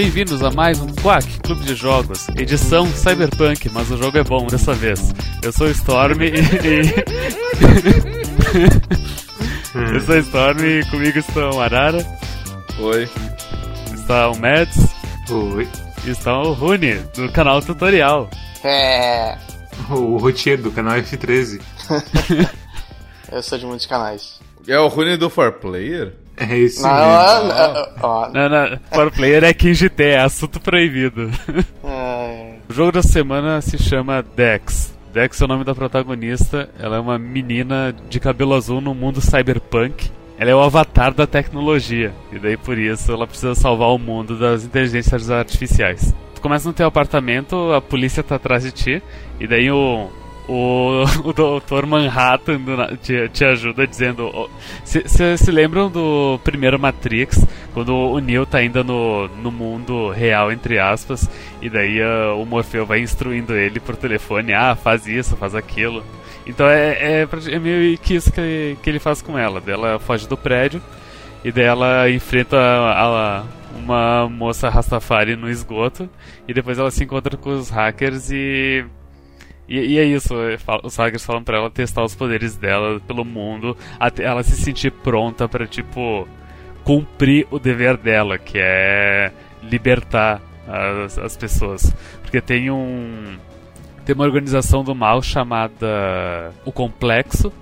Bem-vindos a mais um Quack Clube de Jogos, edição Cyberpunk, mas o jogo é bom dessa vez. Eu sou o Storm e. Eu sou o Storm e comigo estão o Arara. Oi. Está o Mads. Oi. E está o Rune, do canal Tutorial. É. O roteiro do canal F13. Eu sou de muitos canais. É o Rune do 4Player? É isso Não, mesmo. ó, ó, Não, não, para o player é QGT, é assunto proibido. é, O jogo da semana se chama Dex. Dex é o nome da protagonista. Ela é uma menina de cabelo azul no mundo cyberpunk. Ela é o avatar da tecnologia. E daí por isso ela precisa salvar o mundo das inteligências artificiais. Tu começa no teu apartamento, a polícia tá atrás de ti. E daí o. O, o Dr. Manhattan do te, te ajuda dizendo. Vocês se lembram do primeiro Matrix? Quando o Neo tá ainda no, no mundo real, entre aspas, e daí ah, o Morfeu vai instruindo ele por telefone: ah, faz isso, faz aquilo. Então é, é, é meio que isso que, que ele faz com ela. Ela foge do prédio e daí ela enfrenta a- a- uma moça Rastafari no esgoto e depois ela se encontra com os hackers e. E, e é isso, é, os hackers falam pra ela testar os poderes dela pelo mundo até ela se sentir pronta pra, tipo, cumprir o dever dela, que é libertar as, as pessoas. Porque tem um. Tem uma organização do mal chamada O Complexo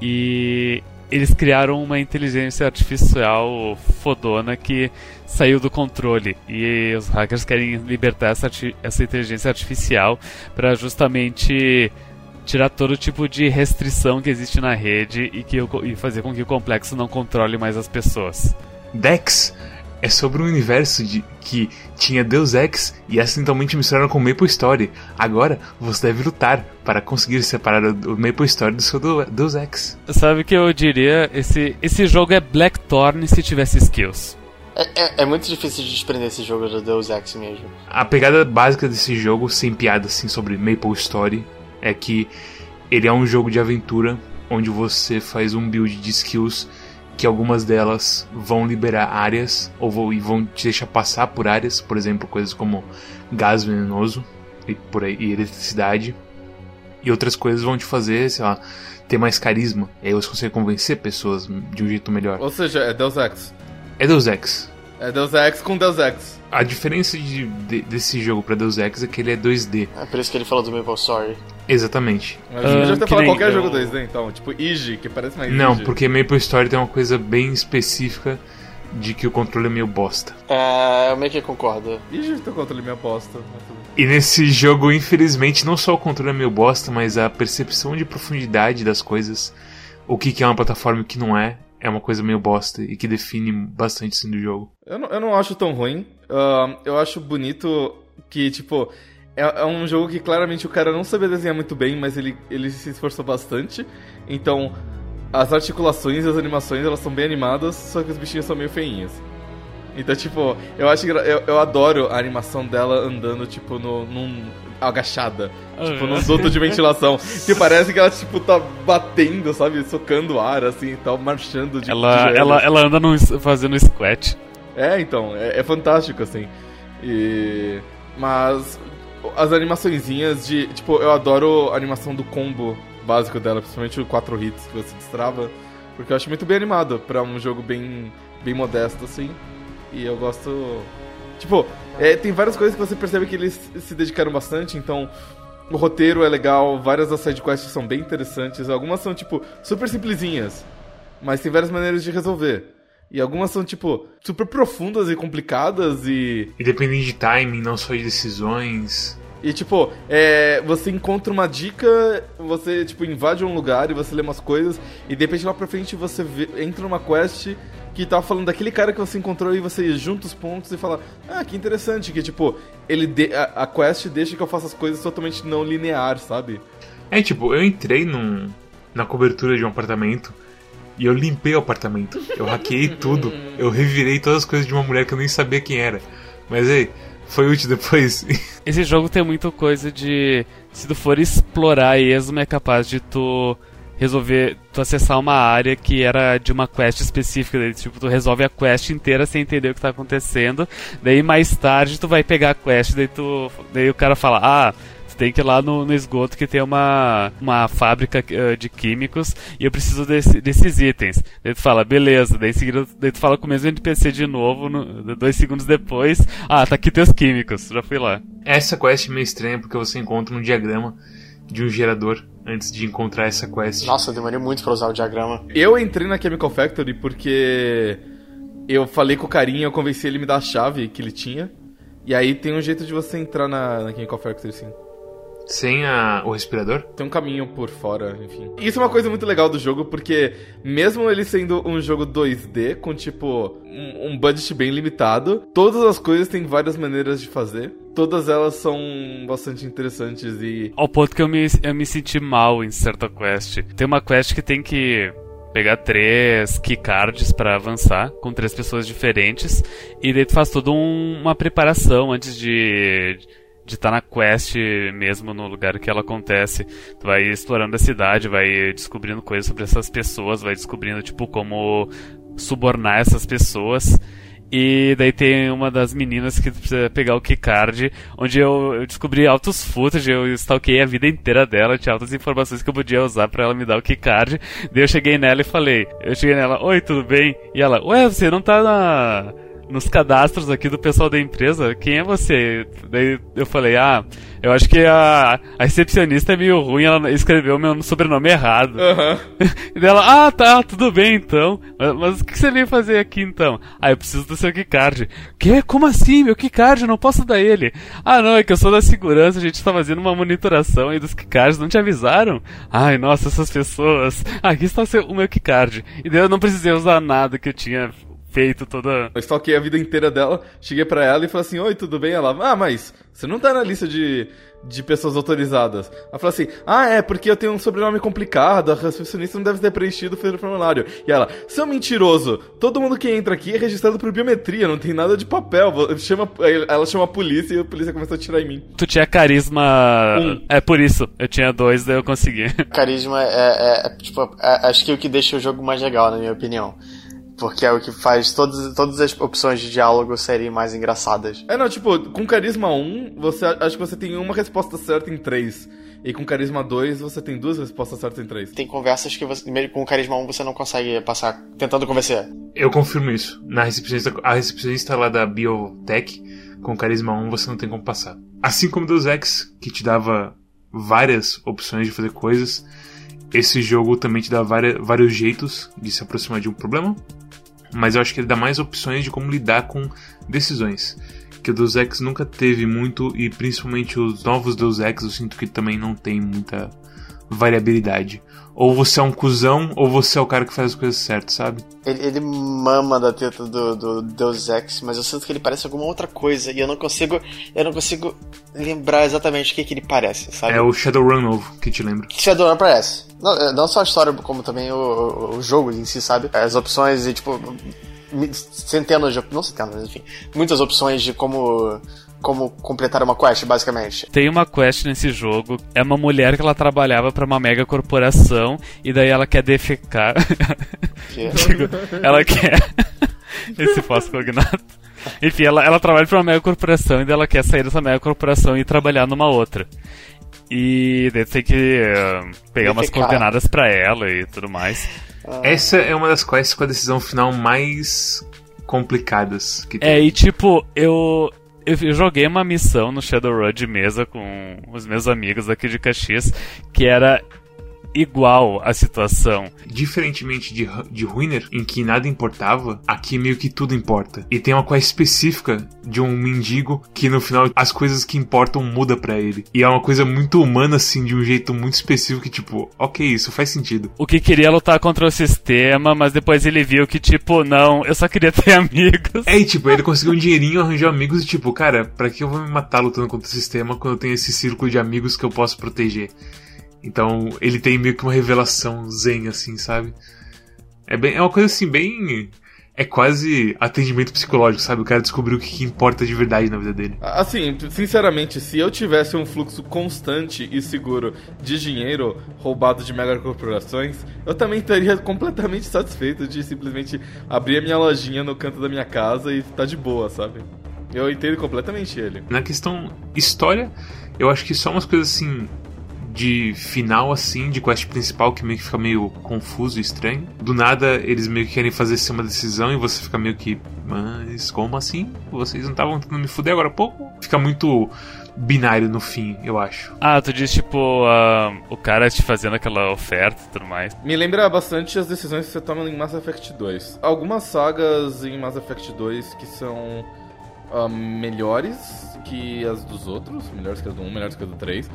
e eles criaram uma inteligência artificial fodona que saiu do controle e os hackers querem libertar essa, essa inteligência artificial para justamente tirar todo tipo de restrição que existe na rede e, que e fazer com que o complexo não controle mais as pessoas. Dex é sobre um universo de, que tinha Deus Ex e acidentalmente misturaram com Maple Story. Agora você deve lutar para conseguir separar o, o Maple Story do seu do- Deus Ex. Sabe o que eu diria? Esse, esse jogo é Blackthorn se tivesse skills. é, é- é muito difícil de desprender esse jogo do Deus Ex mesmo. A pegada básica desse jogo, sem piada assim sobre Maple Story, é que ele é um jogo de aventura onde você faz um build de skills que algumas delas vão liberar áreas ou vão, e vão te deixar passar por áreas, por exemplo, coisas como gás venenoso e por aí e eletricidade. E outras coisas vão te fazer, sei lá, ter mais carisma. E aí você consegue convencer pessoas de um jeito melhor. Ou seja, é Deus Ex. É Deus Ex. É Deus Ex com Deus Ex. A diferença de- de- desse jogo pra Deus Ex é que ele é 2D. É por isso que ele falou do Maple Story. Exatamente. Mas a gente já que até falar nem qualquer eu- jogo 2D, então. Tipo, Ige, que parece mais Não, Ige. porque Maple Story tem uma coisa bem específica de que o controle é meio bosta. É, eu meio que concordo. Ige teu controle mas tudo bem. E nesse jogo, infelizmente, não só o controle é meio bosta, mas a percepção de profundidade das coisas, o que que é uma plataforma e o que não é, é uma coisa meio bosta e que define bastante assim do jogo. Eu não, eu não acho tão ruim. Ahn, eu acho bonito que, tipo, é, é um jogo que claramente o cara não sabia desenhar muito bem, mas ele, ele se esforçou bastante. Então, as articulações e as animações, elas são bem animadas, só que os bichinhos são meio feinhos. Então, tipo, eu acho eu, eu adoro a animação dela andando, tipo, no, num. agachada. Tipo, num duto de ventilação. Que parece que ela, tipo, tá batendo, sabe? Socando ar, assim, e tal, marchando de Ela, de ela, ela anda num, fazendo squat. É, então, é, é fantástico, assim. E... Mas as animaçõezinhas de. Tipo, eu adoro a animação do combo básico dela, principalmente o 4 hits que você destrava. Porque eu acho muito bem animado pra um jogo bem, bem modesto, assim. E eu gosto. Tipo, é, tem várias coisas que você percebe que eles se dedicaram bastante, então. O roteiro é legal, várias das sidequests são bem interessantes. Algumas são, tipo, super simplesinhas. Mas tem várias maneiras de resolver. E algumas são, tipo, super profundas e complicadas e. E dependendo de timing, não só de decisões. E tipo, é, você encontra uma dica, você tipo invade um lugar e você lê umas coisas e de repente lá pra frente você vê- entra numa quest que tá falando daquele cara que você encontrou e você junta os pontos e fala, ah, que interessante, que tipo, ele de- a, a quest deixa que eu faça as coisas totalmente não linear, sabe? É tipo, eu entrei num, na cobertura de um apartamento e eu limpei o apartamento. Eu hackeei tudo. Eu revirei todas as coisas de uma mulher que eu nem sabia quem era. Mas aí, foi útil depois. Esse jogo tem muito coisa de. Se tu for explorar esmo, é capaz de tu resolver, tu acessar uma área que era de uma quest específica, daí, tipo, tu resolve a quest inteira sem entender o que tá acontecendo, daí mais tarde tu vai pegar a quest, daí tu, daí o cara fala, ah, tu tem que ir lá no, no, esgoto que tem uma, uma fábrica uh, de químicos e eu preciso desse, desses itens. Daí tu fala, beleza. Daí, seguida, daí tu fala com o mesmo NPC de novo, no, dois segundos depois, ah, tá aqui teus químicos, já fui lá. Essa quest é meio estranha porque você encontra um diagrama de um gerador antes de encontrar essa quest. Nossa, eu demorei muito pra usar o diagrama. Eu entrei na Chemical Factory porque eu falei com o carinha, eu convenci ele a me dar a chave que ele tinha. E aí tem um jeito de você entrar na, na Chemical Factory, sim. Sem a, o respirador? Tem um caminho por fora, enfim. Isso é uma coisa muito legal do jogo, porque mesmo ele sendo um jogo 2D, com tipo um, um budget bem limitado, todas as coisas têm várias maneiras de fazer. Todas elas são bastante interessantes e. Ao ponto que eu me, eu me senti mal em certa quest. Tem uma quest que tem que pegar três keycards para avançar com três pessoas diferentes e daí tu faz toda um, uma preparação antes de de estar tá na quest mesmo no lugar que ela acontece. Tu vai explorando a cidade, vai descobrindo coisas sobre essas pessoas, vai descobrindo tipo como subornar essas pessoas. E daí tem uma das meninas que precisa pegar o keycard, onde eu, descobri altos footage, eu stalkei a vida inteira dela, tinha altas informações que eu podia usar para ela me dar o keycard. Daí eu cheguei nela e falei, eu cheguei nela, oi, tudo bem? E ela, ué, você não tá na nos cadastros aqui do pessoal da empresa, quem é você? Daí eu falei, ah, eu acho que a, a recepcionista é meio ruim, ela escreveu meu sobrenome errado. Uhum. e dela, ah, tá, tudo bem então. Mas, mas, o que você veio fazer aqui então? Ah, eu preciso do seu keycard. Que? Como assim? Meu keycard? Eu não posso dar ele. Ah, não, é que eu sou da segurança, a gente tá fazendo uma monitoração aí dos keycards, não te avisaram? Ai, nossa, essas pessoas. Ah, aqui está o, seu, o meu keycard. E daí eu não precisei usar nada que eu tinha feito toda. Eu stalkei a vida inteira dela, cheguei para ela e falei assim: Oi, tudo bem? Ela, ah, mas você não tá na lista de, de pessoas autorizadas. Ela falou assim: Ah, é, porque eu tenho um sobrenome complicado, a recepcionista não deve ter preenchido o formulário. E ela, seu mentiroso, todo mundo que entra aqui é registrado por biometria, não tem nada de papel. Chama, ela chama a polícia e a polícia começou a tirar em mim. Tu tinha carisma. Um. É por isso, eu tinha dois, daí eu consegui. Carisma é, é, é tipo, é, acho que é o que deixa o jogo mais legal, na minha opinião. Porque é o que faz todas, todas as opções de diálogo serem mais engraçadas. É, não, tipo, com carisma 1, você acho que você tem uma resposta certa em 3. E com carisma 2, você tem duas respostas certas em 3. Tem conversas que você, com carisma 1 você não consegue passar tentando convencer. Eu confirmo isso. Na recepcionista, a recepcionista lá da Biotech, com carisma 1 você não tem como passar. Assim como Deus Ex, que te dava várias opções de fazer coisas, esse jogo também te dá várias, vários jeitos de se aproximar de um problema mas eu acho que ele dá mais opções de como lidar com decisões. Que o Deus Ex nunca teve muito, e principalmente os novos Deus Ex eu sinto que também não tem muita variabilidade. Ou você é um cuzão, ou você é o cara que faz as coisas certas, sabe? Ele, ele mama da teta do, do Deus Ex, mas eu sinto que ele parece alguma outra coisa e eu não consigo. Eu não consigo lembrar exatamente o que, que ele parece, sabe? É o Shadowrun novo que te lembra. Shadowrun parece. Não, é, não só a história, como também o, o jogo em si, sabe? As opções e tipo. Centenas de. Não centenas, enfim. Muitas opções de como como completar uma quest, basicamente. Tem uma quest nesse jogo, é uma mulher que ela trabalhava para uma mega corporação e daí ela quer defecar. Que? Digo, ela quer esse pós-cognato. Enfim, ela, ela trabalha para uma mega corporação e daí ela quer sair dessa mega corporação e trabalhar numa outra. E daí tem que uh, pegar Defecar. umas coordenadas para ela e tudo mais. Ah. Essa é uma das quests com a decisão final mais complicadas que tem. É, e tipo, eu eu joguei uma missão no Shadowrun de mesa com os meus amigos aqui de Caxias, que era igual a situação. Diferentemente de, de Ruiner, em que nada importava, aqui meio que tudo importa. E tem uma coisa específica de um mendigo que no final as coisas que importam muda para ele. E é uma coisa muito humana, assim, de um jeito muito específico que, tipo, ok, isso faz sentido. O que queria lutar contra o sistema, mas depois ele viu que, tipo, não, eu só queria ter amigos. É, e, tipo, ele conseguiu um dinheirinho, arranjou amigos e, tipo, cara, pra que eu vou me matar lutando contra o sistema quando eu tenho esse círculo de amigos que eu posso proteger? Então ele tem meio que uma revelação zen, assim, sabe? É, bem, é uma coisa assim, bem. é quase atendimento psicológico, sabe? O cara descobriu o que, importa de verdade na vida dele. Assim, sinceramente, se eu tivesse um fluxo constante e seguro de dinheiro roubado de megacorporações, eu também estaria completamente satisfeito de simplesmente abrir a minha lojinha no canto da minha casa e tá de boa, sabe? Eu entendo completamente ele. Na questão história, eu acho que só umas coisas assim de final assim, de quest principal que meio que fica meio confuso e estranho. Do nada eles meio que querem fazer assim, uma decisão e você fica meio que, mas como assim? Vocês não estavam tentando me fuder agora há pouco? Fica muito binário no fim, eu acho. Ah, tu diz tipo uh, o cara te fazendo aquela oferta e tudo mais. Me lembra bastante as decisões que você toma em Mass Effect 2. Algumas sagas em Mass Effect 2 que são uh, melhores que as dos outros, melhores que as do 1, melhores que as do 3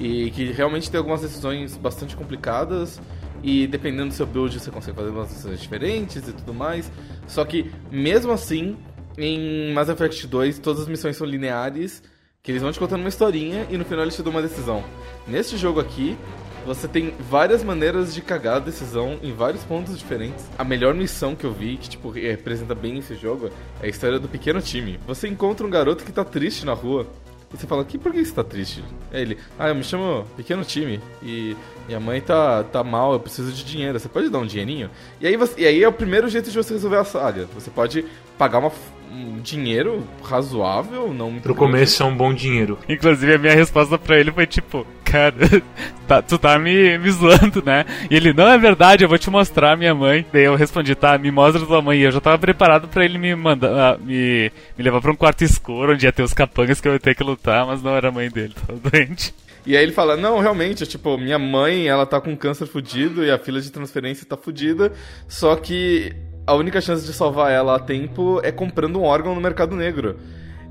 e que realmente tem algumas decisões bastante complicadas e dependendo do seu build você consegue fazer umas decisões diferentes e tudo mais. Só que mesmo assim, em Mass Effect 2 todas as missões são lineares, que eles vão te contando uma historinha e no final eles te dão uma decisão. Neste jogo aqui, você tem várias maneiras de cagar a decisão em vários pontos diferentes. A melhor missão que eu vi, que tipo representa bem esse jogo, é a história do pequeno time. Você encontra um garoto que tá triste na rua e você fala, que, por que você tá triste? É ele, ah, eu me chamo Pequeno Time e minha mãe tá, tá mal, eu preciso de dinheiro, você pode dar um dinheirinho? E aí, você, e aí é o primeiro jeito de você resolver a saga. Você pode pagar uma, um dinheiro razoável, não muito Pro começo é um bom dinheiro. Inclusive, a minha resposta para ele foi tipo, cara, tá, tu tá me, me zoando, né? E ele, não é verdade, eu vou te mostrar minha mãe. Daí eu respondi, tá, me mostra tua mãe. E eu já tava preparado para ele me mandar, uh, me, me levar pra um quarto escuro, onde ia ter os capangas que eu ia ter que lutar, mas não era a mãe dele, tava doente. E aí ele fala, não, realmente, tipo, minha mãe, ela tá com câncer fudido e a fila de transferência tá fudida, só que a única chance de salvar ela a tempo é comprando um órgão no mercado negro.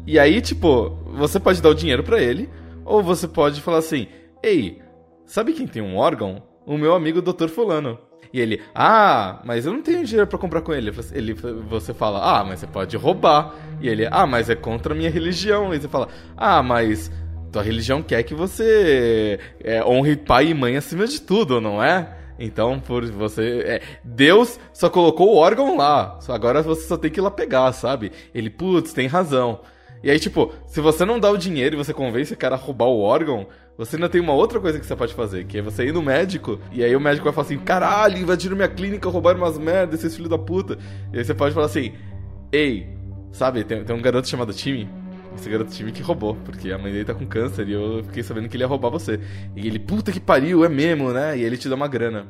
E aí, tipo, você pode dar o dinheiro para ele, ou você pode falar assim, ei, sabe quem tem um órgão? O meu amigo Dr. Fulano. E ele, ah, mas eu não tenho dinheiro para comprar com ele. ele. Você fala, ah, mas você pode roubar. E ele, ah, mas é contra a minha religião. E você fala, ah, mas tua religião quer que você é, honre pai e mãe acima de tudo, não é? Então, por você. É, Deus só colocou o órgão lá. Agora você só tem que ir lá pegar, sabe? Ele, putz, tem razão. E aí, tipo, se você não dá o dinheiro e você convence o cara a roubar o órgão, você ainda tem uma outra coisa que você pode fazer, que é você ir no médico, e aí o médico vai falar assim: caralho, invadiram minha clínica, roubaram umas merdas, esses filhos da puta. E aí você pode falar assim: ei, sabe, tem, tem um garoto chamado Timmy esse garoto time que roubou, porque a mãe dele tá com câncer e eu fiquei sabendo que ele ia roubar você. E ele, puta que pariu, é mesmo, né? E ele te dá uma grana.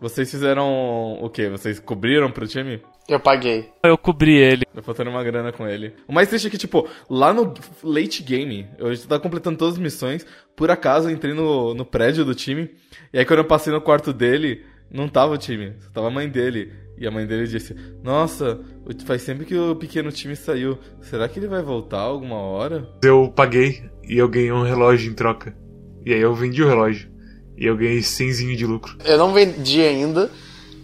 Vocês fizeram o quê? Vocês cobriram pro time? Eu paguei. Eu cobri ele. Eu faltando uma grana com ele. O mais triste é que, tipo, lá no late game, eu já tava completando todas as missões. Por acaso, eu entrei no, no prédio do time. E aí, quando eu passei no quarto dele, não tava o time, só tava a mãe dele. E a mãe dele disse: Nossa, faz sempre que o pequeno time saiu. Será que ele vai voltar alguma hora? Eu paguei e eu ganhei um relógio em troca. E aí eu vendi o relógio. E eu ganhei 100 de lucro. Eu não vendi ainda,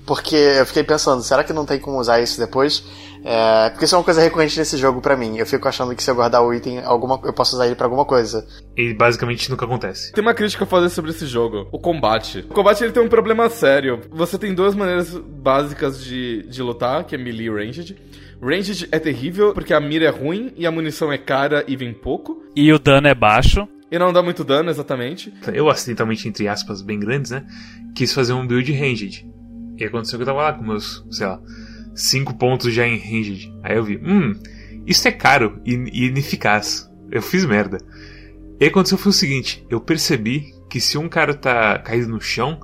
porque eu fiquei pensando: será que não tem como usar isso depois? É, porque isso é uma coisa recorrente nesse jogo para mim. Eu fico achando que se eu guardar o item, alguma, eu posso usar ele para alguma coisa. E basicamente nunca acontece. Tem uma crítica a fazer sobre esse jogo: o combate. O combate ele tem um problema sério. Você tem duas maneiras básicas de, de lutar, que é melee e ranged. Ranged é terrível porque a mira é ruim e a munição é cara e vem pouco. E o dano é baixo. E não dá muito dano, exatamente. Eu, acidentalmente, entre aspas, bem grandes, né? Quis fazer um build ranged. E aconteceu que eu tava lá com meus, sei lá, 5 pontos já em ranged. Aí eu vi, hum, isso é caro e, ineficaz. Eu fiz merda. E aconteceu foi o seguinte, eu percebi que se um cara tá caído no chão,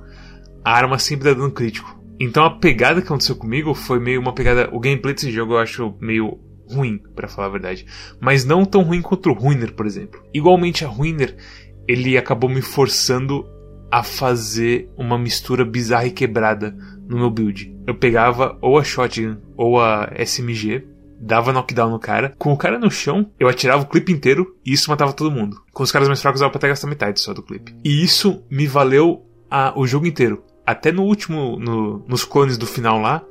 a arma sempre dá dano crítico. Então a pegada que aconteceu comigo foi meio uma pegada. O gameplay desse jogo eu acho meio ruim, para falar a verdade. Mas não tão ruim quanto o Ruiner, por exemplo. Igualmente a Ruiner, ele acabou me forçando a fazer uma mistura bizarra e quebrada no meu build. Eu pegava ou a shotgun ou a SMG, dava knockdown no cara. Com o cara no chão, eu atirava o clipe inteiro e isso matava todo mundo. Com os caras mais fracos, dava pra até gastar metade só do clipe. E isso me valeu a, o jogo inteiro. Até no último, no, nos clones do final lá,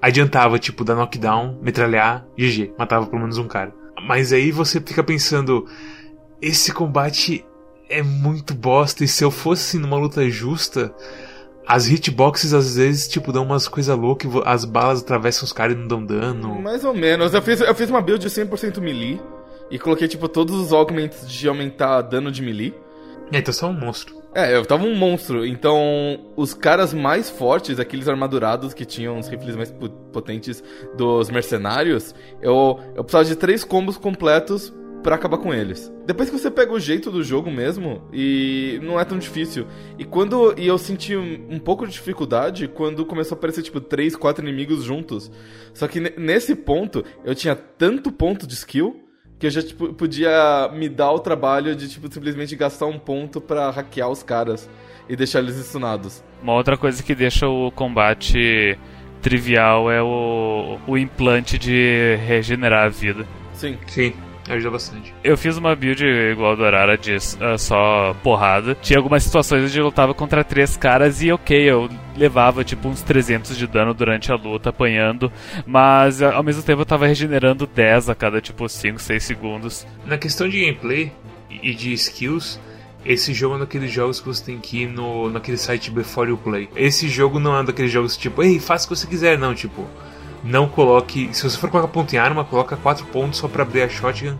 adiantava, tipo, dar knockdown, metralhar, GG. Matava pelo menos um cara. Mas aí você fica pensando, esse combate é muito bosta e se eu fosse numa luta justa, As hitboxes às vezes, tipo, dão umas coisas loucas, as balas atravessam os caras e não dão dano. Mais ou menos. Eu fiz, eu fiz uma build de 100% melee e coloquei, tipo, todos os augments de aumentar dano de melee. É, então você é um monstro. É, eu tava um monstro. Então, os caras mais fortes, aqueles armadurados que tinham os rifles mais potentes dos mercenários, eu, eu precisava de três combos completos para acabar com eles. Depois que você pega o jeito do jogo mesmo, e não é tão difícil. E quando e eu senti um, um pouco de dificuldade quando começou a aparecer tipo três, quatro inimigos juntos. Só que nesse ponto eu tinha tanto ponto de skill que eu já tipo, podia me dar o trabalho de tipo simplesmente gastar um ponto para hackear os caras e deixar eles stunados. Uma outra coisa que deixa o combate trivial é o, o implante de regenerar a vida. Sim. Sim. Ajuda bastante. Eu fiz uma build igual do Arara de uh, só porrada. Tinha algumas situações onde eu lutava contra três caras e ok, eu levava tipo uns 300 de dano durante a luta, apanhando. Mas ao mesmo tempo eu tava regenerando 10 a cada tipo 5, 6 segundos. Na questão de gameplay e de skills, esse jogo é um daqueles jogos que você tem que ir no, naquele site Before You Play. Esse jogo não é um daqueles jogos tipo, ei, faça o que você quiser, não, tipo não coloque. Se você for colocar ponto em arma, coloca 4 pontos só para abrir a shotgun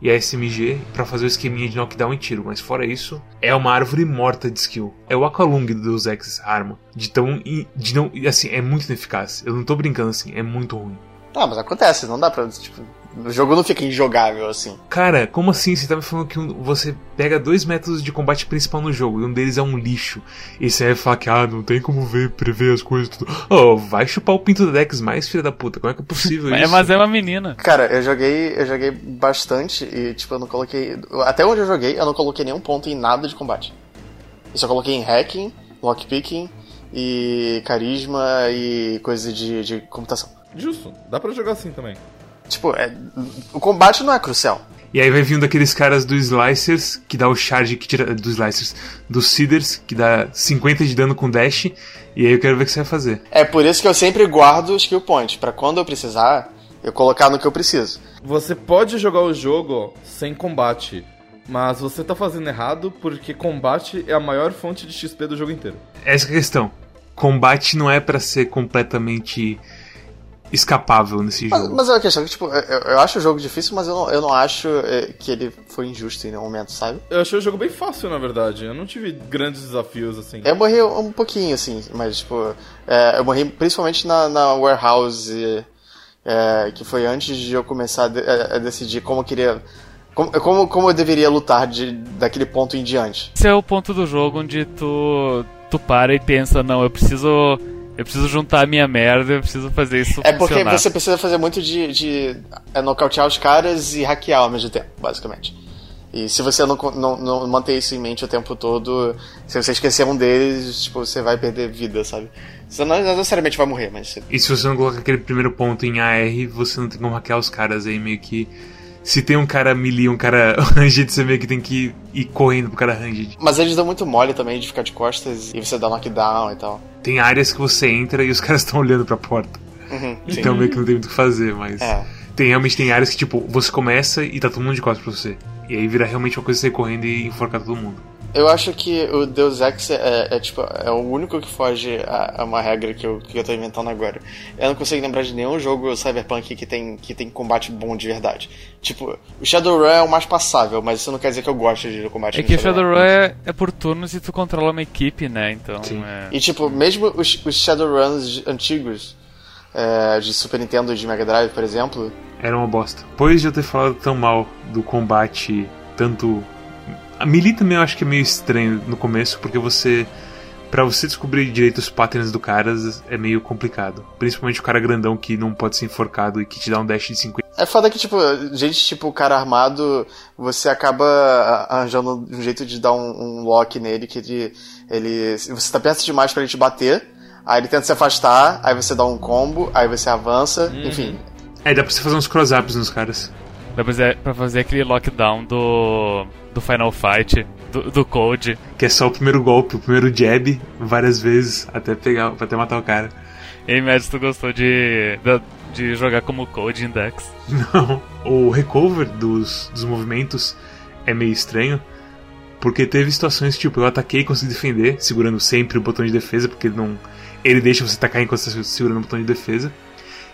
e a SMG para fazer o esqueminha de knockdown e tiro. Mas fora isso, é uma árvore morta de skill. É o Aqualung do Deus Ex arma. De tão. De não. Assim, é muito ineficaz. Eu não tô brincando assim, é muito ruim. Ah, mas acontece, não dá pra. Tipo, o jogo não fica injogável assim. Cara, como assim? Você tá me falando que você pega dois métodos de combate principal no jogo e um deles é um lixo. E você vai falar que, ah, não tem como ver, prever as coisas tudo. Oh, vai chupar o pinto da Dex mais, filha da puta. Como é que é possível é, isso? Mas é uma menina. Cara, eu joguei, eu joguei bastante e, tipo, eu não coloquei. Até onde eu joguei, eu não coloquei nenhum ponto em nada de combate. Eu só coloquei em hacking, lockpicking e carisma e coisa de, de computação. Justo, dá pra jogar assim também. Tipo, é, o combate não é crucial. E aí vai vir um daqueles caras do Slicers, que dá o charge que tira. Dos Slicers. Dos Seeders, que dá 50 de dano com dash. E aí eu quero ver o que você vai fazer. É por isso que eu sempre guardo skill point. para quando eu precisar, eu colocar no que eu preciso. Você pode jogar o jogo sem combate. Mas você tá fazendo errado porque combate é a maior fonte de XP do jogo inteiro. Essa é a questão. Combate não é para ser completamente escapável nesse mas, jogo. Mas é uma questão que, tipo, eu, eu, acho o jogo difícil, mas eu não, eu não acho é, que ele foi injusto em nenhum momento, sabe? Eu achei o jogo bem fácil, na verdade. Eu não tive grandes desafios, assim. Eu morri um pouquinho, assim, mas, tipo, é, eu morri principalmente na, na Warehouse, é, que foi antes de eu começar a, de, a decidir como eu queria como, como, como, eu deveria lutar de, daquele ponto em diante? Esse é o ponto do jogo onde tu, tu para e pensa, não, eu preciso eu preciso juntar a minha merda, eu preciso fazer isso É porque funcionar. você precisa fazer muito de, de é, nocautear os caras e hackear ao mesmo tempo, basicamente. E se você não, não, não manter isso em mente o tempo todo, se você esquecer um deles, tipo, você vai perder vida, sabe? Você não, não necessariamente vai morrer, mas... E se você não coloca aquele primeiro ponto em AR, você não tem como hackear os caras aí, meio que se tem um cara melee um cara ranged, você meio que tem que ir correndo pro cara ranged. Mas eles dão muito mole também de ficar de costas e você dá knockdown e tal. Tem áreas que você entra e os caras estão olhando pra porta. Uhum, então meio que não tem muito o que fazer, mas. É. Tem, realmente tem áreas que, tipo, você começa e tá todo mundo de costas pra você. E aí vira realmente uma coisa de sair correndo e enforcar todo mundo. Eu acho que o Deus Ex é, é, é, tipo, é o único que foge a, a, uma regra que eu, que eu tô inventando agora. Eu não consigo lembrar de nenhum jogo Cyberpunk que tem, que tem combate bom de verdade. Tipo, o Shadowrun é o mais passável, mas isso não quer dizer que eu gosto de combate É que o Shadowrun é, é por turnos e tu controla uma equipe, né? Então. É... E tipo, mesmo os, os Shadowruns antigos, é, de Super Nintendo e de Mega Drive, por exemplo. Era uma bosta. Depois de eu ter falado tão mal do combate, tanto a Melee também eu acho que é meio estranho no começo, porque você. Pra você descobrir direito os patterns do cara é meio complicado. Principalmente o cara grandão que não pode ser enforcado e que te dá um dash de 50. É foda que, tipo, gente, tipo, o cara armado, você acaba arranjando um jeito de dar um, um lock nele que ele, ele. Você tá perto demais para ele te bater, aí ele tenta se afastar, aí você dá um combo, aí você avança, uhum. enfim. É, dá pra você fazer uns cross-ups nos caras. Dá pra fazer, pra fazer aquele lockdown do do Final Fight, do, do Code. Que é só o primeiro golpe, o primeiro jab, várias vezes, até pegar, até matar o cara. E aí, Mads, tu gostou de, de, jogar como Code Index? Não. O recover dos, dos movimentos é meio estranho. Porque teve situações, tipo, eu ataquei e consegui defender, segurando sempre o botão de defesa, porque ele não. Ele deixa você atacar enquanto você tá segurando o botão de defesa.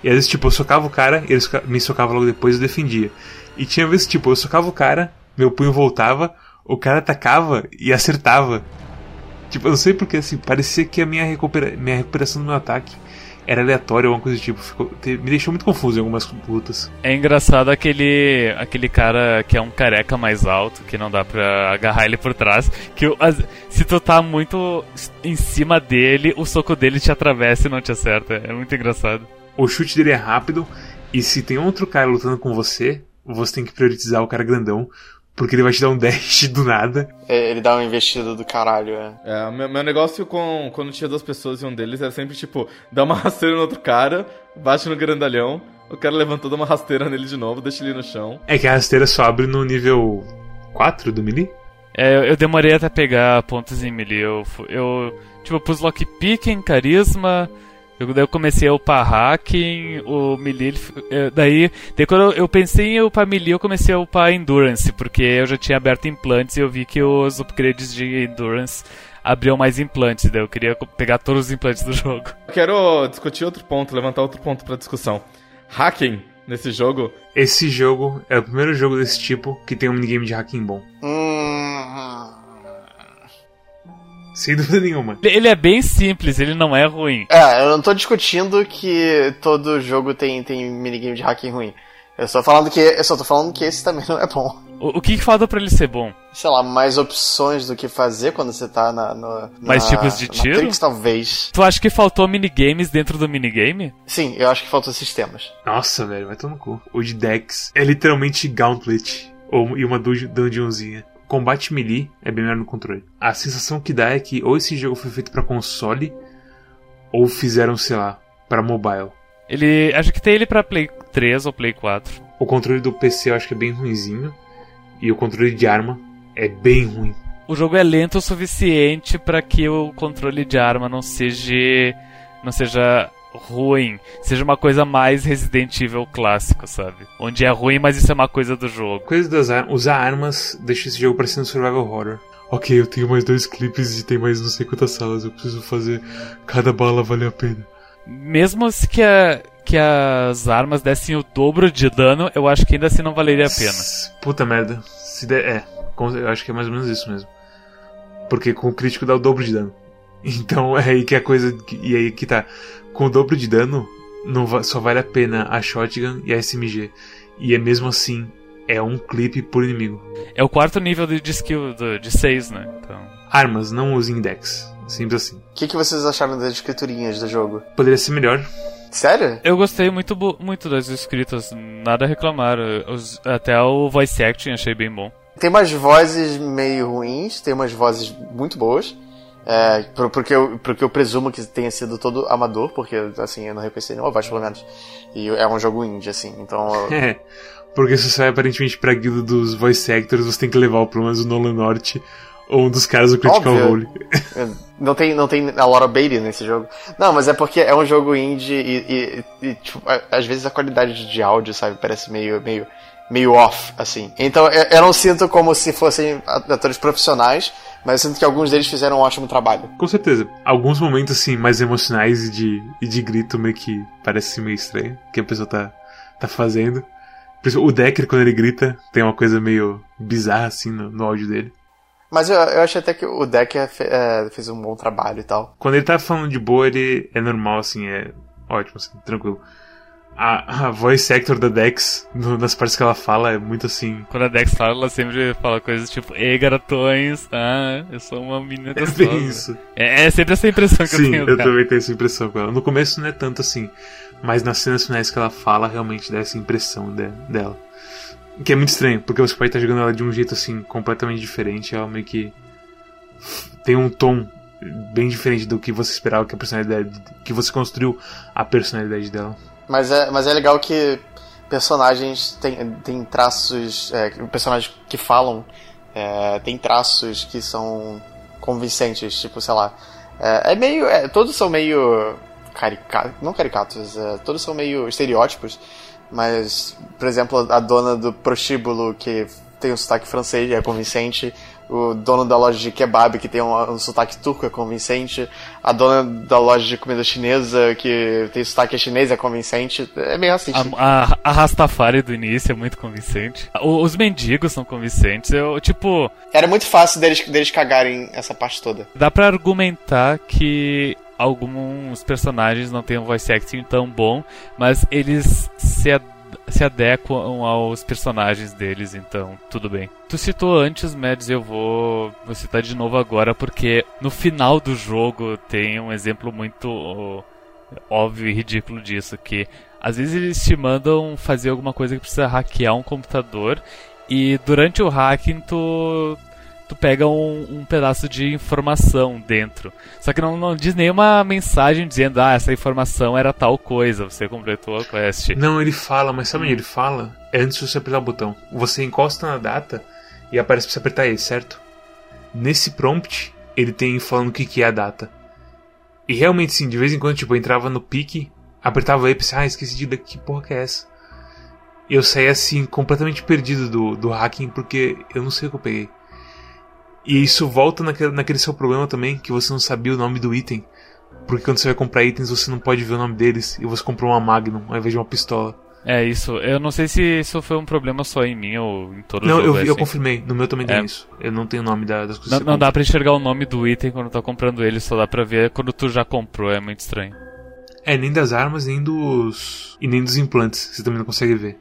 E às vezes, tipo, eu socava o cara, ele me socava logo depois e eu defendia. E tinha vezes, tipo, eu socava o cara, meu punho voltava, o cara atacava e acertava. Tipo, eu não sei porque, assim, parecia que a minha, recupera minha recuperação do meu ataque era aleatória ou alguma coisa do tipo. Ficou, me deixou muito confuso em algumas lutas. É engraçado aquele, aquele cara que é um careca mais alto, que não dá pra agarrar ele por trás. Que se tu tá muito em cima dele, o soco dele te atravessa e não te acerta. É muito engraçado. O chute dele é rápido, e se tem outro cara lutando com você, você tem que priorizar o cara grandão, porque ele vai te dar um dash do nada. É, ele dá uma investida do caralho, é. É, meu, meu negócio com quando tinha duas pessoas e um deles era sempre tipo, dá uma rasteira no outro cara, bate no grandalhão, o cara levantou, dá uma rasteira nele de novo, deixa ele no chão. É que a rasteira só abre no nível 4 do melee? É, eu demorei até pegar pontos em melee. Eu, eu tipo, pus lockpicking, carisma, eu, daí eu comecei a upar hacking, o melee, eh, daí, daí quando eu, pensei em upar melee, eu comecei a upar endurance, porque eu já tinha aberto implantes e eu vi que os upgrades de endurance abriam mais implantes, daí eu queria pegar todos os implantes do jogo. Quero discutir outro ponto, levantar outro ponto para discussão. Hacking nesse jogo? Esse jogo é o primeiro jogo desse tipo que tem um minigame de hacking bom. Hum... Sem dúvida nenhuma. Ele é bem simples, ele não é ruim. É, eu não tô discutindo que todo jogo tem, tem minigame de hacking ruim. Eu só falando que. Eu só tô falando que esse também não é bom. O, o que, que falta para ele ser bom? Sei lá, mais opções do que fazer quando você tá na. No, mais na, tipos de tiro? Matrix, talvez. Tu acha que faltou minigames dentro do minigame? Sim, eu acho que faltou sistemas. Nossa, velho, vai tomar no cu. O de Dex é literalmente Gauntlet. Ou, e uma dungeonzinha combate melee é bem melhor no controle. A sensação que dá é que ou esse jogo foi feito para console ou fizeram, sei lá, para mobile. Ele, acho que tem ele para Play 3 ou Play 4. O controle do PC eu acho que é bem ruinzinho e o controle de arma é bem ruim. O jogo é lento o suficiente para que o controle de arma não seja não seja ruim, seja uma coisa mais Resident Evil clássico, sabe? Onde é ruim, mas isso é uma coisa do jogo. Coisa das ar usar armas deixa esse jogo parecendo survival horror. Ok, eu tenho mais dois clipes e tem mais não sei quantas salas, eu preciso fazer cada bala valer a pena. Mesmo que, a, que as armas dessem o dobro de dano, eu acho que ainda assim não valeria a pena. Puta merda. Se der, é, eu acho que é mais ou menos isso mesmo. Porque com o crítico dá o dobro de dano. Então é aí que a coisa. E aí que tá com o dobro de dano, não só vale a pena a shotgun e a SMG. E é mesmo assim, é um clipe por inimigo. É o quarto nível de skill de 6, né? Então... Armas, não usem index. Simples assim. O que, que vocês acharam das escriturinhas do jogo? Poderia ser melhor. Sério? Eu gostei muito, muito das escritas, nada a reclamar. Os, até o voice acting achei bem bom. Tem umas vozes meio ruins, tem umas vozes muito boas. É, porque, eu, porque eu presumo que tenha sido todo amador, porque assim, eu não reconheci nenhuma voz, pelo menos. E é um jogo indie, assim, então. Eu... É, porque se você vai aparentemente pra guilda dos voice actors, você tem que levar pelo menos o Nolan Norte ou um dos caras do Critical Óbvio. Role. Não tem, não tem a Laura Bailey nesse jogo. Não, mas é porque é um jogo indie e, e, e tipo, às vezes a qualidade de áudio, sabe, parece meio, meio, meio off, assim. Então eu, eu não sinto como se fossem atores profissionais, mas eu sinto que alguns deles fizeram um ótimo trabalho. Com certeza. Alguns momentos, assim, mais emocionais e de, e de grito meio que parece meio estranho que a pessoa tá, tá fazendo. O Decker, quando ele grita, tem uma coisa meio bizarra, assim, no, no áudio dele. Mas eu, eu acho até que o Decker fe, é, fez um bom trabalho e tal. Quando ele tá falando de boa, ele é normal, assim, é ótimo, assim, tranquilo a, a voice actor da Dex, no, nas partes que ela fala, é muito assim. Quando a Dex fala, ela sempre fala coisas tipo, ei garotões, ah, eu sou uma menina gostosa. É bem isso. É, é sempre essa impressão que Sim, eu tenho. eu também tenho essa impressão com ela. No começo não é tanto assim, mas nas cenas finais que ela fala, realmente dá essa impressão de, dela. Que é muito estranho, porque você pode estar jogando ela de um jeito assim, completamente diferente, ela meio que tem um tom bem diferente do que você esperava que a personalidade que você construiu a personalidade dela. Mas é, mas é legal que personagens têm, têm traços. É, personagens que falam é, têm traços que são convincentes, tipo, sei lá. É, é meio. É, todos são meio. caricatos. Não caricatos, é, todos são meio estereótipos. Mas, por exemplo, a dona do prostíbulo que tem um sotaque francês, é convincente. O dono da loja de kebab, que tem um, um sotaque turco, é convincente. A dona da loja de comida chinesa, que tem sotaque chinês, é convincente. É meio racista. A, a, a Rastafari do início é muito convincente. O- os mendigos são convincentes. Eu, tipo, Era muito fácil deles, deles cagarem essa parte toda. dá pra argumentar que alguns personagens não têm um voice acting tão bom, mas eles se, ad- se adequam aos personagens deles, então tudo bem. Tu citou antes, Mads, eu vou, vou citar de novo agora, porque no final do jogo tem um exemplo muito óbvio e ridículo disso, que às vezes eles te mandam fazer alguma coisa que precisa hackear um computador, e durante o hacking tu tu pega um, um pedaço de informação dentro. Só que não, não diz nenhuma mensagem dizendo, ah, essa informação era tal coisa, você completou a quest. Não, ele fala, mas sabe onde ele fala? É antes de você apertar o botão. Você encosta na data e aparece pra você apertar ele, certo? Nesse prompt, ele tem falando o que, que é a data. E realmente, sim, de vez em quando, tipo, eu entrava no pique, apertava ele e pensava, ah, esqueci de ler que porra que é essa. Eu saía assim, completamente perdido do, do hacking, porque eu não sei o que eu peguei. E isso volta naquele, naquele seu problema também, que você não sabia o nome do item. Porque quando você vai comprar itens, você não pode ver o nome deles. E você comprou uma Magnum ao invés de uma pistola. É isso, eu não sei se isso foi um problema só em mim ou em todo não, jogo. eu, eu assim. confirmei. No meu também tem É. isso. Eu não tenho o nome da- das coisas Não, não dá pra enxergar o nome do item quando tá comprando ele, só dá pra ver quando tu já comprou, é muito estranho. É, nem das armas, nem dos. E nem dos implantes. Você também não consegue ver.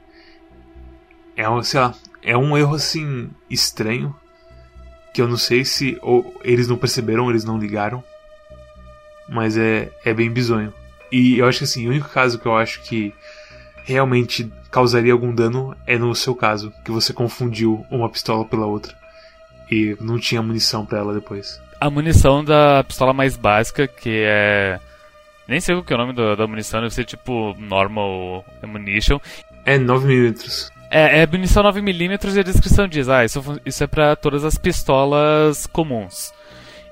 É um, sei lá. É um erro assim. estranho. Que eu não sei se. Ou eles não perceberam, ou eles não ligaram. Mas é, é bem bizonho. E eu acho que assim, o único caso que eu acho que realmente causaria algum dano é no seu caso, que você confundiu uma pistola pela outra. E não tinha munição pra ela depois. A munição da pistola mais básica, que é. Nem sei o que é o nome da, da munição, deve ser tipo normal ammunition. É 9mm. É, é munição 9mm e a descrição diz: ah, isso, isso é pra todas as pistolas comuns.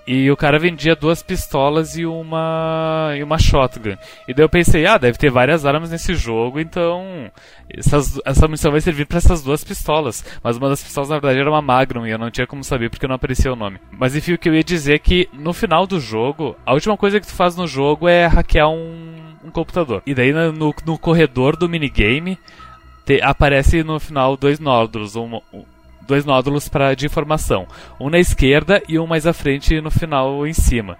E o cara vendia duas pistolas e uma e uma shotgun. E daí eu pensei, ah, deve ter várias armas nesse jogo, então essas, essa munição vai servir pra essas duas pistolas. Mas uma das pistolas na verdade era uma Magnum e eu não tinha como saber porque não aparecia o nome. Mas enfim, o que eu ia dizer é que no final do jogo, a última coisa que tu faz no jogo é hackear um, um computador. E daí no, no corredor do minigame te- aparece no final dois nódulos, um, dois nódulos para de informação, um na esquerda e um mais à frente no final em cima.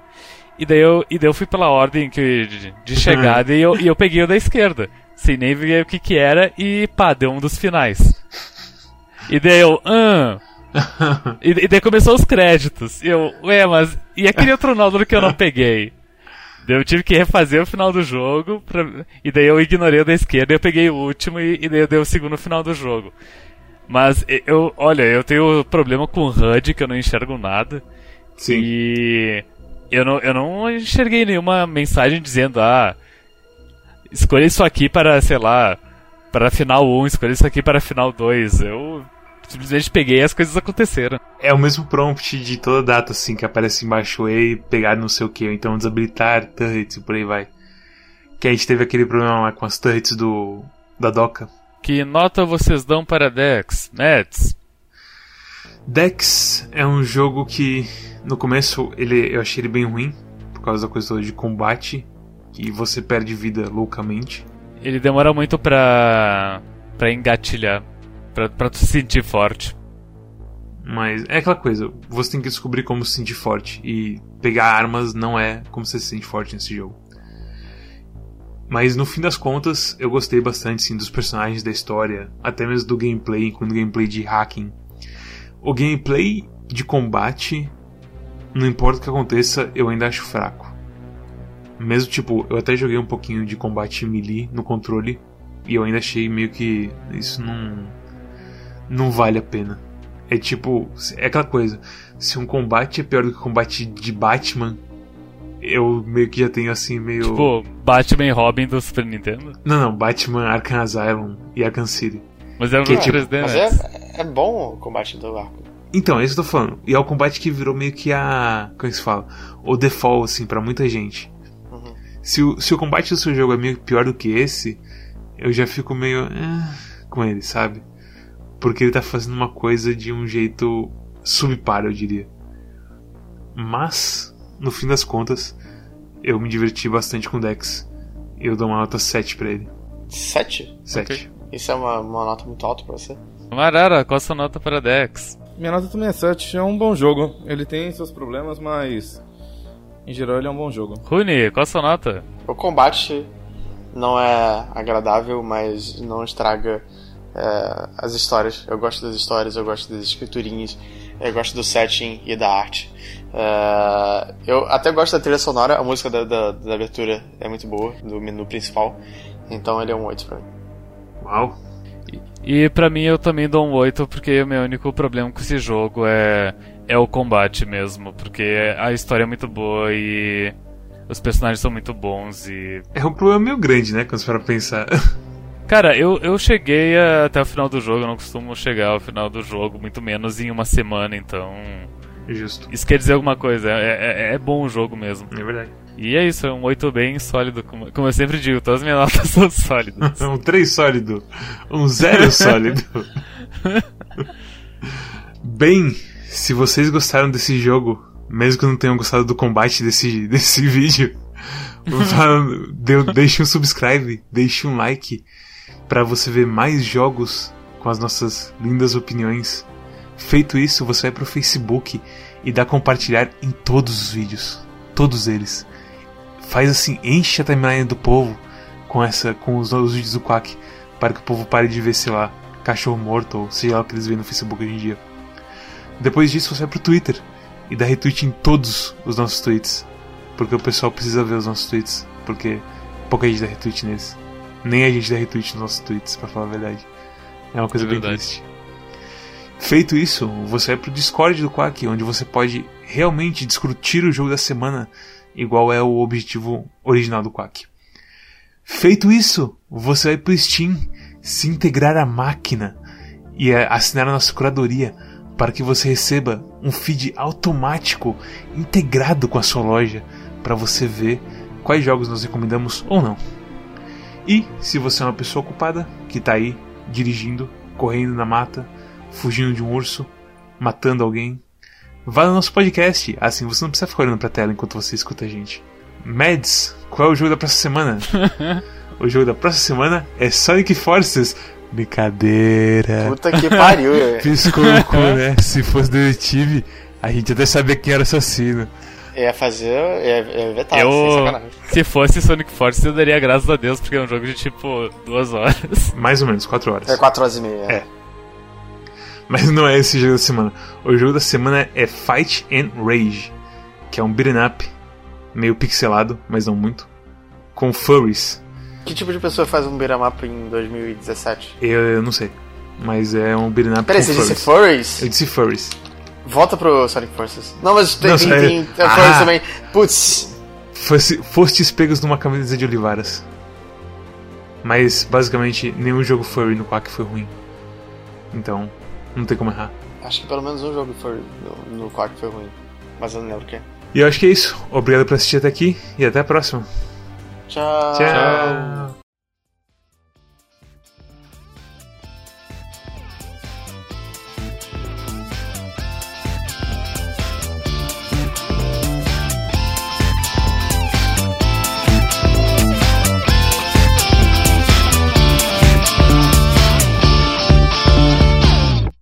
E daí eu, e daí eu fui pela ordem que, de, de chegada e, eu, e eu peguei o da esquerda, sem nem ver o que que era e pá, deu um dos finais. E daí eu, ah, e, e daí começou os créditos. E eu, ué, mas e aquele outro nódulo que eu não peguei? Eu tive que refazer o final do jogo, pra- e daí eu ignorei o da esquerda, eu peguei o último e, e daí eu dei o segundo final do jogo. Mas eu, olha, eu tenho problema com o HUD, que eu não enxergo nada. Sim. E eu não, eu não enxerguei nenhuma mensagem dizendo, ah, escolha isso aqui para, sei lá, para final 1, escolha isso aqui para final 2. Eu simplesmente peguei e as coisas aconteceram. É o mesmo prompt de toda data, assim, que aparece embaixo e pegar não sei o que, ou então desabilitar turrets e por aí vai. Que a gente teve aquele problema lá com as turrets do. da Doca. Que nota vocês dão para Dex? Nets? Dex é um jogo que no começo ele, eu achei ele bem ruim, por causa da coisa de combate, que você perde vida loucamente. Ele demora muito pra. pra engatilhar. Pra, se sentir forte. Mas é aquela coisa, você tem que descobrir como se sentir forte. E pegar armas não é como você se sente forte nesse jogo. Mas no fim das contas, eu gostei bastante sim, dos personagens da história, até mesmo do gameplay, incluindo gameplay de hacking. O gameplay de combate, não importa o que aconteça, eu ainda acho fraco. Mesmo tipo, eu até joguei um pouquinho de combate melee no controle, e eu ainda achei meio que isso não. Não vale a pena. É tipo, é aquela coisa. Se um combate é pior do que o combate de Batman, eu meio que já tenho assim meio. Tipo, Batman e Robin do Super Nintendo. Não, não, Batman, Arkham Asylum e Arkham City. Mas é um Que jogo tipo- 3D, Mas né? é, é bom o combate do arco. Então, é isso que eu tô falando. E é o combate que virou meio que a. Como é que se fala? O default, assim, pra muita gente. Uhum. Se o, se o combate do seu jogo é meio pior do que esse, eu já fico meio. eh, com ele, sabe? Porque ele tá fazendo uma coisa de um jeito subpar, eu diria. Mas, no fim das contas, eu me diverti bastante com o Dex. E eu dou uma nota 7 pra ele. 7? 7. Isso é uma, uma nota muito alta pra você? Marara, qual a sua nota para Dex? Minha nota também é 7. É um bom jogo. Ele tem seus problemas, mas. Em geral, ele é um bom jogo. Rune, qual a sua nota? O combate não é agradável, mas não estraga é, as histórias. Eu gosto das histórias, eu gosto das escriturinhas, eu gosto do setting e da arte. É, eu até gosto da trilha sonora, a música da, da, da abertura é muito boa, do menu principal. Então ele é um 8 pra mim. Uau. E pra mim eu também dou um 8, porque o meu único problema com esse jogo é, é o combate mesmo. Porque a história é muito boa e os personagens são muito bons e. É um problema meio grande, né? Quando você para pensar. Cara, eu, eu cheguei até o final do jogo, eu não costumo chegar ao final do jogo, muito menos em uma semana, então. Justo. Isso quer dizer alguma coisa, é, é, é bom o jogo mesmo. É verdade. E é isso, é um 8 bem sólido, como, como eu sempre digo, todas as minhas notas são sólidas. Um 3 sólido. Um 0 sólido. Bem, se vocês gostaram desse jogo, mesmo que não tenham gostado do combate desse, desse vídeo, deixe um subscribe, deixe um like para você ver mais jogos com as nossas lindas opiniões. Feito isso, você vai pro Facebook e dá compartilhar em todos os vídeos, todos eles. Faz assim, enche a timeline do povo com essa, com os novos vídeos do Quack, para que o povo pare de ver, sei lá, cachorro morto ou seja lá o que eles veem no Facebook hoje em dia. Depois disso, você vai pro Twitter e dá retweet em todos os nossos tweets, porque o pessoal precisa ver os nossos tweets, porque pouca gente dá retweet neles. Nem a gente dá retweet nos nossos tweets, pra falar a verdade. É uma coisa É bem triste. Feito isso, você vai pro Discord do Quack, onde você pode realmente discutir o jogo da semana, igual é o objetivo original do Quack. Feito isso, você vai pro Steam se integrar à máquina e assinar a nossa curadoria para que você receba um feed automático integrado com a sua loja para você ver quais jogos nós recomendamos ou não. E se você é uma pessoa ocupada que está aí dirigindo, correndo na mata, fugindo de um urso, matando alguém, vá no nosso podcast. Assim você não precisa ficar olhando pra tela enquanto você escuta a gente. Mads, qual é o jogo da próxima semana? o jogo da próxima semana é Sonic Forces. Brincadeira. Puta que pariu. é. Piscou o cu, né? Se fosse detetive, a gente até sabia quem era o assassino. Ia fazer. Ia, ia vetar, Eu, sem sacanagem. se fosse Sonic Force, eu daria graças a Deus, porque é um jogo de tipo duas horas. Mais ou menos, 4 horas. É 4 horas e meia. É. Mas não é esse jogo da semana. O jogo da semana é Fight and Rage, que é um beat'em up, meio pixelado, mas não muito, com furries. Que tipo de pessoa faz um beat'em up em 2017? Eu, eu não sei, mas é um beat'em up Peraí, com você disse furries. furries? Eu disse furries. Volta pro Sonic Forces. Não, mas tem, Não, tem, sério. tem, tem Ah. também. Putz, Fosse, fostes pegos numa camisa de olivaras. Mas, basicamente, nenhum jogo furry no Quack foi ruim. Então, não tem como errar. acho que pelo menos um jogo foi no, no Quack foi ruim. Mas eu não lembro o que. E eu acho que é isso. Obrigado por assistir até aqui e até a próxima. Tchau. Tchau.